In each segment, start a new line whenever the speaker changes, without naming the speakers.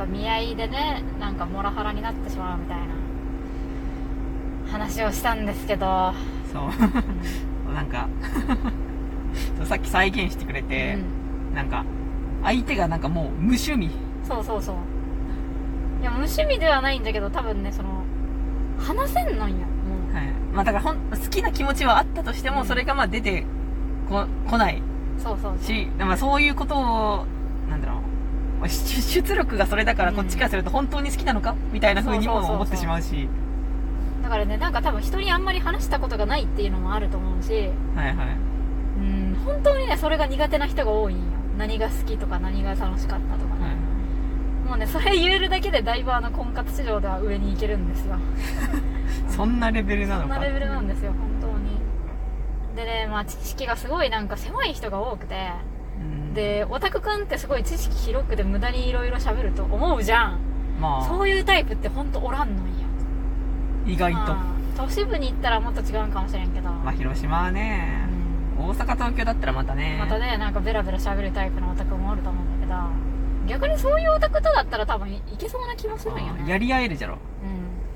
か見合いでねなんかモラハラになってしまうみたいな話をしたんですけど、
そう。なんか さっき再現してくれて、
うん。
なんか相手がなんかもう無趣味。
そうそうそう。いや無趣味ではないんだけど多分ねその話せんのんやもう。
はい。まあだからほん好きな気持ちはあったとしても、
うん。
それがまあ出てこ来ない
そうそうそう。
し、まあ、そういうことをなんだろうまあ出出力がそれだから
うん
こっちからすると本当に好きなのか？みたいな風にも思ってしまうし。
だからねなんか多分人にあんまり話したことがないっていうのもあると思うし。
はいはい。
うん本当にねそれが苦手な人が多いんよ。何が好きとか何が楽しかったとかね、もうねそれ言えるだけでだいぶあの婚活市場では上に行けるんですよ。
そんなレベルなのか？
そんなレベルなんですよ本当に。でねまあ知識がすごいなんか狭い人が多くて。
うん
でオタクくんってすごい知識広くて無駄にいろいろ喋ると思うじゃん。
まあ。
そういうタイプって本当おらんのんや。
意外と。
まあ都市部に行ったらもっと違うかもしれんけど、
まあ広島はね
うん。
大阪東京だったらまたね。
またねなんかベラベラ喋るタイプのオタクもおると思うんだけど。逆にそういうオタクとだったら多分いけそうな気もするんよね。
やり合えるじゃろ。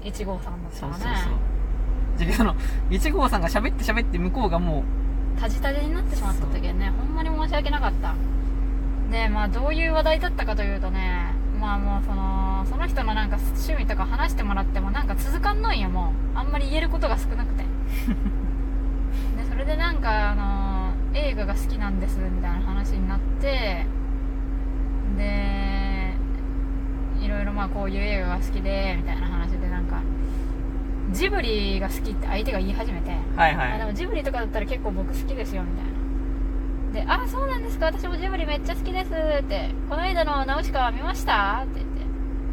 うん。1号さんだったらね。
そうそうそう。じゃあその1号さんが喋って喋って向こうがも
タジタジになってしまった時はねほんまに申し訳なかった。でまあどういう話題だったかというとねまあもうそのその人のなんか趣味とか話してもらってもなんか続かんのんよもう。あんまり言えることが少なくて。でそれでなんかあの映画が好きなんですみたいな話になってでいろいろまあこういう映画が好きでみたいな話ジブリが好きって相手が言い始めて
うはいは
あでもジブリとかだったら結構僕好きですよみたいな。で「あそうなんですか？私もジブリめっちゃ好きです」って「この間のナウシカは見ました?」って言って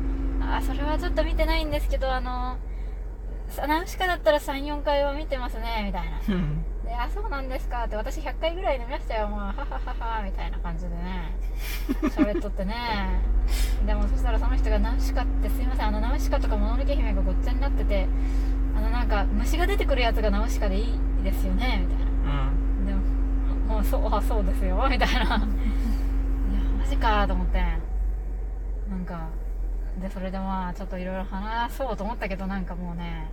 「あそれはちょっと見てないんですけどあのさナウシカだったら34回は見てますね」みたいなで「あそうなんですか」って私100回ぐらい見ましたよもうははははみたいな感じでね 喋っとってねでもそしたらその人が「ナウシカってすいませんあのナウシカとかもののけ姫がごっちゃになっててあのなんか虫が出てくるやつがナウシカでいいですよね」みたいな
うん
でも、もうそう、あ、そうですよ、みたいな。いや、マジかと思って。なんか、で、それでまあ、ちょっといろいろ話そうと思ったけど、なんかもうね、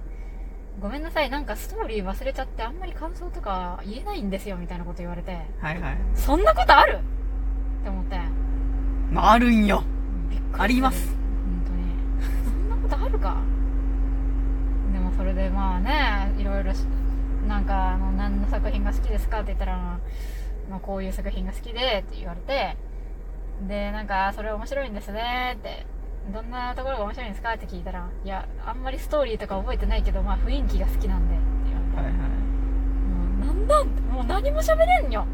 ごめんなさい、なんかストーリー忘れちゃって、あんまり感想とか言えないんですよ、みたいなこと言われて、
はいはい。
そんなことある？って思って。
まああるんよ。
びっくりる。
あります。
本当に。そんなことあるか？でもそれでまあね、いろいろし、なんか、あの、何の作品が好きですかって言ったら、まあ、こういう作品が好きでって言われて、で、なんか、それ面白いんですねって、どんなところが面白いんですか？って聞いたら、いや、あんまりストーリーとか覚えてないけど、まあ雰囲気が好きなんで。って言われて、
はい。は
もうなんだもう何も喋れんよ。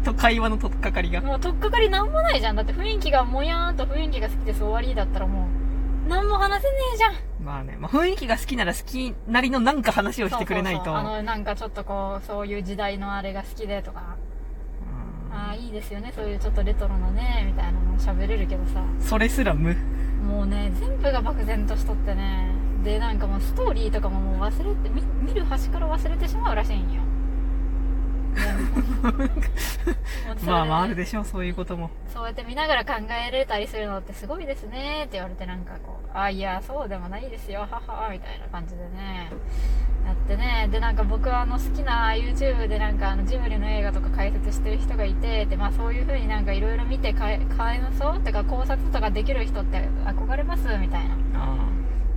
い と会話の取っかかりが。
もう取っかかりなんもないじゃん。だって雰囲気がもやーんと雰囲気が好きです終わりだったらもう、なんも話せねえじゃん。
まあね、まあ、雰囲気が好きなら好きなりのなんか話をしてくれないと。
あの、なんかちょっとこう、そういう時代のあれが好きでとか、
うん
ああ、いいですよね、そういうちょっとレトロなね、みたいなの喋れるけどさ、
それすら無？
もうね、全部が漠然としとってね、で、なんかもうストーリーとかももう忘れて、見見る端から忘れてしまうらしいんよ。
まあまああるでしょうそういうことも。
そうやって見ながら考えれたりするのってすごいですねって言われてなんかこう、あ、いや、そうでもないですよ、ははみたいな感じでね、やってね、でなんか僕はあの好きな YouTube でなんかあのジブリの映画とか解説してる人がいて、でまあそういう風になんかいろいろ見てかえ感想ってか考察とかできる人って憧れますみたいな。
あ。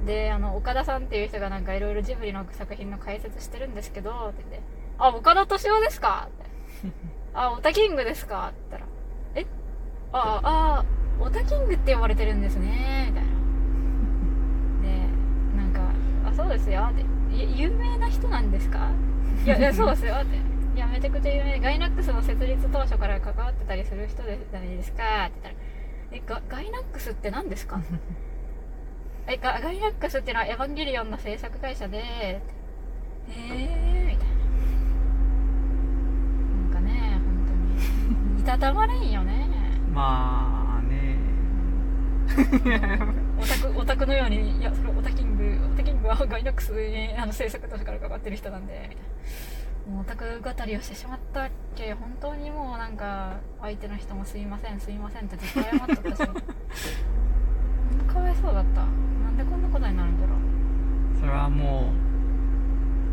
で、あの、岡田さんっていう人がなんかいろいろジブリの作品の解説してるんですけど、って言って、あ、岡田敏夫ですか？って。あ、オタキングですか？って言ったら、え？ああ、オタキングって呼ばれてるんですね、みたいな。で、なんか、あ、そうですよ、って。い有名な人なんですか？いや、いや、そうですよ、って。いや、めちゃくちゃ有名。ガイナックスの設立当初から関わってたりする人じゃないですか、って言ったら、え、ガガイナックスって何ですか？えガガイナックスっていうのはエヴァンゲリオンの制作会社で、えー、みたいな。なんかね、本当に。いたたまれんよね。
まあね
オタク、オタクのように、いや、それオタキング、オタキングはガイナックスにあの制作当初から関わってる人なんで。もうオタク語りをしてしまったっけ、本当にもうなんか、相手の人もすいません、すいませんってずっと謝っとったし。かわいそうだったなんでこんなことになるんだろう
それはも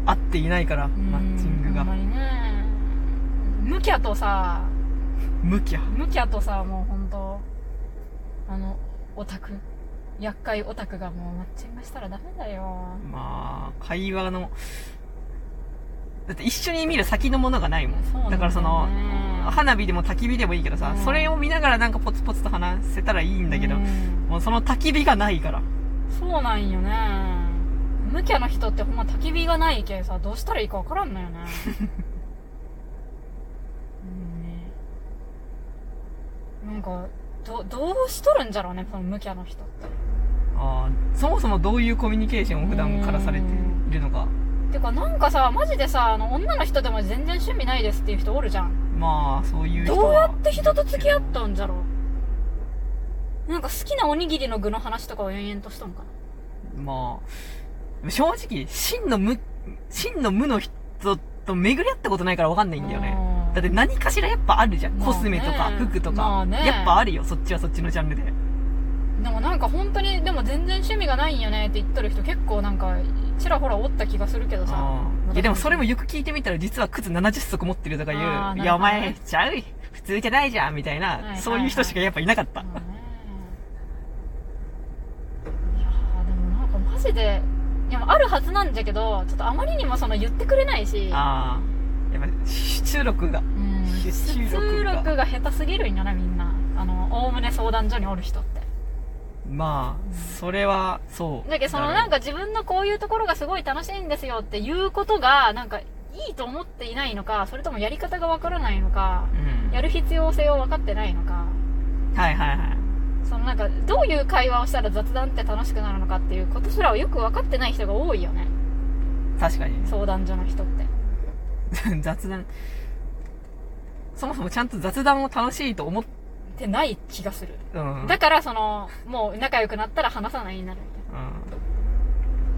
う合っていないからマッチングが
ほんまにね無キャとさ
無キャ
無キャとさもう本当あのオタク厄介オタクがもうマッチングしたらダメだよ。
まあ会話のだって一緒に見る先のものがないもん。
ね。
だからその花火でも焚き火でもいいけどさ、
うん。
それを見ながらなんかポツポツと話せたらいいんだけど、
うん。
もうその焚き火がないから。
そうなんよね。無キャの人ってほんま焚き火がないけんさどうしたらいいかわからんのよね うんねなんかどどうしとるんじゃろうねその無キャの人って。
あーそもそもどういうコミュニケーションを普段からされているのか。
てかなんかさマジでさあの女の人でも全然趣味ないですっていう人おるじゃん。
まあそういう人は。
どうやって人と付き合ったんじゃろう。なんか好きなおにぎりの具の話とかを延々としとんかな。
まあ正直真の無真の無の人と巡り合ったことないから分かんないんだよね。
うん
だって何かしらやっぱあるじゃん、
まあね。
コスメとか服とか、
まあね。
やっぱあるよそっちはそっちのジャンルで。
でもなんか本当にでも全然趣味がないんよねって言っとる人結構なんかちらほらおった気がするけどさ。
いやでもそれもよく聞いてみたら実は靴70足持ってるとかいう、
あーなるほどね。
いやお前ちゃう。い普通じゃないじゃんみたいな、
はいはい。
そういう人しかやっぱいなかった、
まあね。いやーでもなんかマジでいやあるはずなんじゃけどちょっとあまりにもその言ってくれないし。
ああやっぱ出力が。
うん。
力が
下手すぎるんよなみんな。あのおおむね相談所におる人って。
まあそれはそう。
だけどそのなんか自分のこういうところがすごい楽しいんですよっていうことがなんかいいと思っていないのかそれともやり方がわからないのか
うん。
やる必要性を分かってないのか。
はいはいはい。
そのなんかどういう会話をしたら雑談って楽しくなるのかっていうことすらをよく分かってない人が多いよね。
確かに。ね
相談所の人って
雑談。そもそもちゃんと雑談を楽しいと思っ
ってない気がする。
うん。
だからそのもう仲良くなったら話さないになる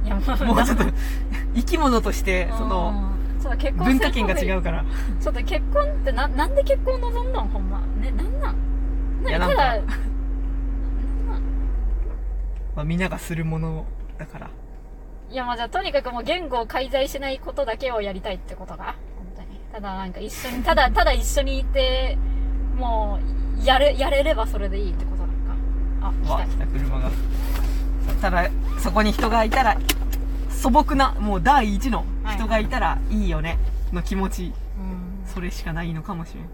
いやもう
うん。もうちょっと 生き物としてその
結婚
文化圏が違
う
うから。
ちょっと結婚ってななんで結婚望んだんほんま。ねなんなん？
いやなんか
ただ
まあ、みんながするものだから
いやまあじゃあとにかくもう言語を介在しないことだけをやりたいってことが本当に。ただなんか一緒にただただ一緒にいてもうやれやれればそれでいいってことなんか？あ
わ
来
来た。車が。ただそこに人がいたら素朴なもう第一の人がいたらいいよね。の気持ち。
たうん。
それしかないのかもしれん。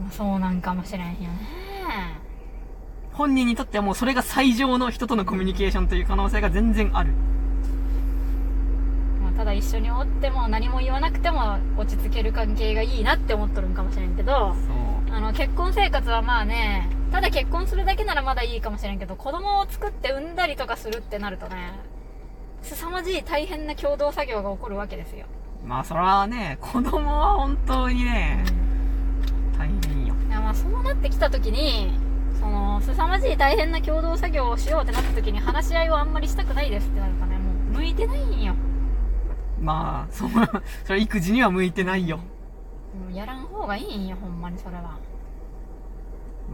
まあそうなんかもしれんよね
本人にとってはもうそれが最上の人とのコミュニケーションという可能性が全然ある。
まあ、ただ一緒におっても何も言わなくても落ち着ける関係がいいなって思っとるんかもしれんけどあの結婚生活はまあねただ結婚するだけならまだいいかもしれんけど子供を作って産んだりとかするってなるとね凄まじい大変な共同作業が起こるわけですよ、
まあそれはね子供は本当にね大変よ。
いやまあそうなってきた時にその凄まじい大変な共同作業をしようってなった時に話し合いをあんまりしたくないですってなるとねもう向いてないんよ。
まあそそれ育児には向いてないよ。
やらん方がいいんよほんまにそれは。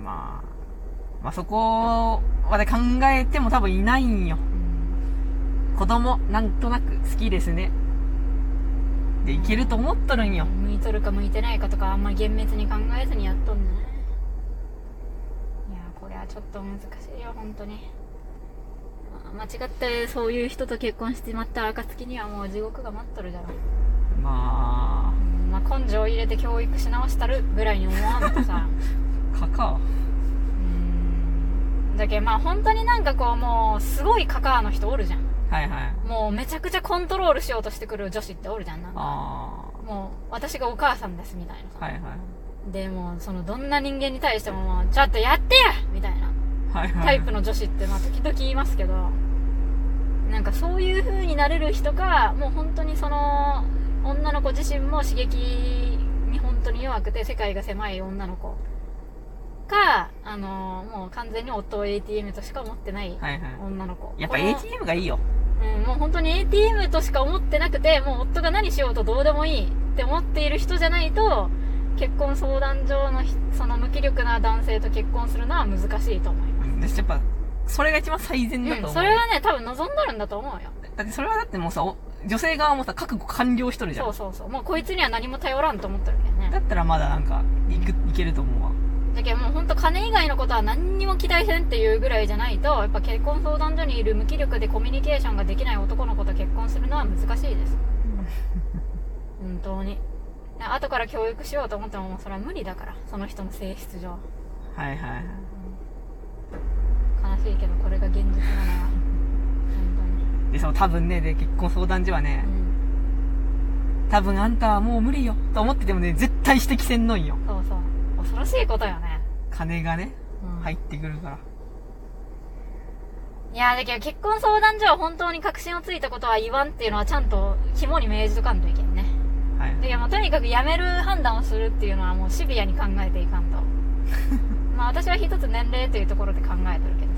まあまあそこまで考えても多分いないんよ。
うん。
子供なんとなく好きですね。でいけると思っとるんよ。
向いとるか向いてないかとかあんまり厳密に考えずにやっとんねちょっと難しいよ本当に。まあ間違ってそういう人と結婚してしまった暁にはもう地獄が待っとるじゃろ、
ま
うんまあ、根性を入れて教育し直したるぐらいに思わんとさ。
あ かか。
うん。だけどまあ本当になんかこうもうすごいカカアの人おるじゃん。
はいはい。
もうめちゃくちゃコントロールしようとしてくる女子っておるじゃんな。んか
あ
もう私がお母さんですみたいな
はいはい。
でもそのどんな人間に対してももうちょっとやってやみたいなタイプの女子ってまあ時々言いますけどなんかそういう風になれる人かもう本当にその女の子自身も刺激に本当に弱くて世界が狭い女の子かあのもう完全に夫を ATM としか思ってない
はいはい。
女の子。
やっぱ ATM がいいよ。
うん、もう本当に ATM としか思ってなくて、もう夫が何しようとどうでもいいって思っている人じゃないと、結婚相談所のひその無気力な男性と結婚するのは難しいと思います。
やっぱそれが一番最善だと思う。
うん、それはね、多分望んどるんだと思うよ。
だってそれはだってもうさ、お女性側もさ、覚悟完了しとるじゃん。
そうそうそう。もうこいつには何も頼らんと思ってるけどね。
だったらまだなんか、いく、いけると思うわ。
だけどもうほんと金以外のことは何にも期待せんっていうぐらいじゃないと、やっぱ結婚相談所にいる無気力でコミュニケーションができない男の子と結婚するのは難しいです。本当に。後から教育しようと思ってももうそれは無理だから。その人の性質上。
はいはいはい。
悲しいけどこれが現実なのは。本
で、その多分ね、で、結婚相談所はね
うん。
多分あんたはもう無理よ。と思っててもね、絶対指摘せんのんよ。
そうそう。恐ろしいことよね。
金がね、
うん
入ってくるから。
いやだけど結婚相談所は本当に確信をついたことは言わんっていうのはちゃんと肝に銘じとかんといけんね。
はい。
でもうとにかく辞める判断をするっていうのはもうシビアに考えていかんと。まあ私は一つ年齢というところで考えてるけど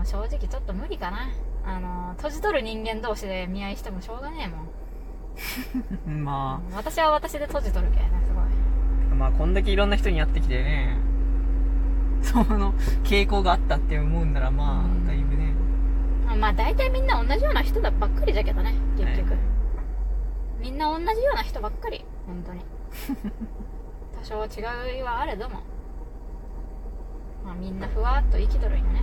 も正直ちょっと無理かな。あの、閉じとる人間同士で見合いしてもしょうがねえも
ん。ま
私は私で閉じとるけね、すごい。
あ、まあこんだけいろんな人にやってきてね、その傾向があったって思うんならま
うん
あ、だいぶね。
まあ大体みんな同じような人だばっかりじゃけどね、結局。
はい
みんな同じような人ばっかり、本当に。多少違いはあれども。まあみんなふわっと生きとるんよね。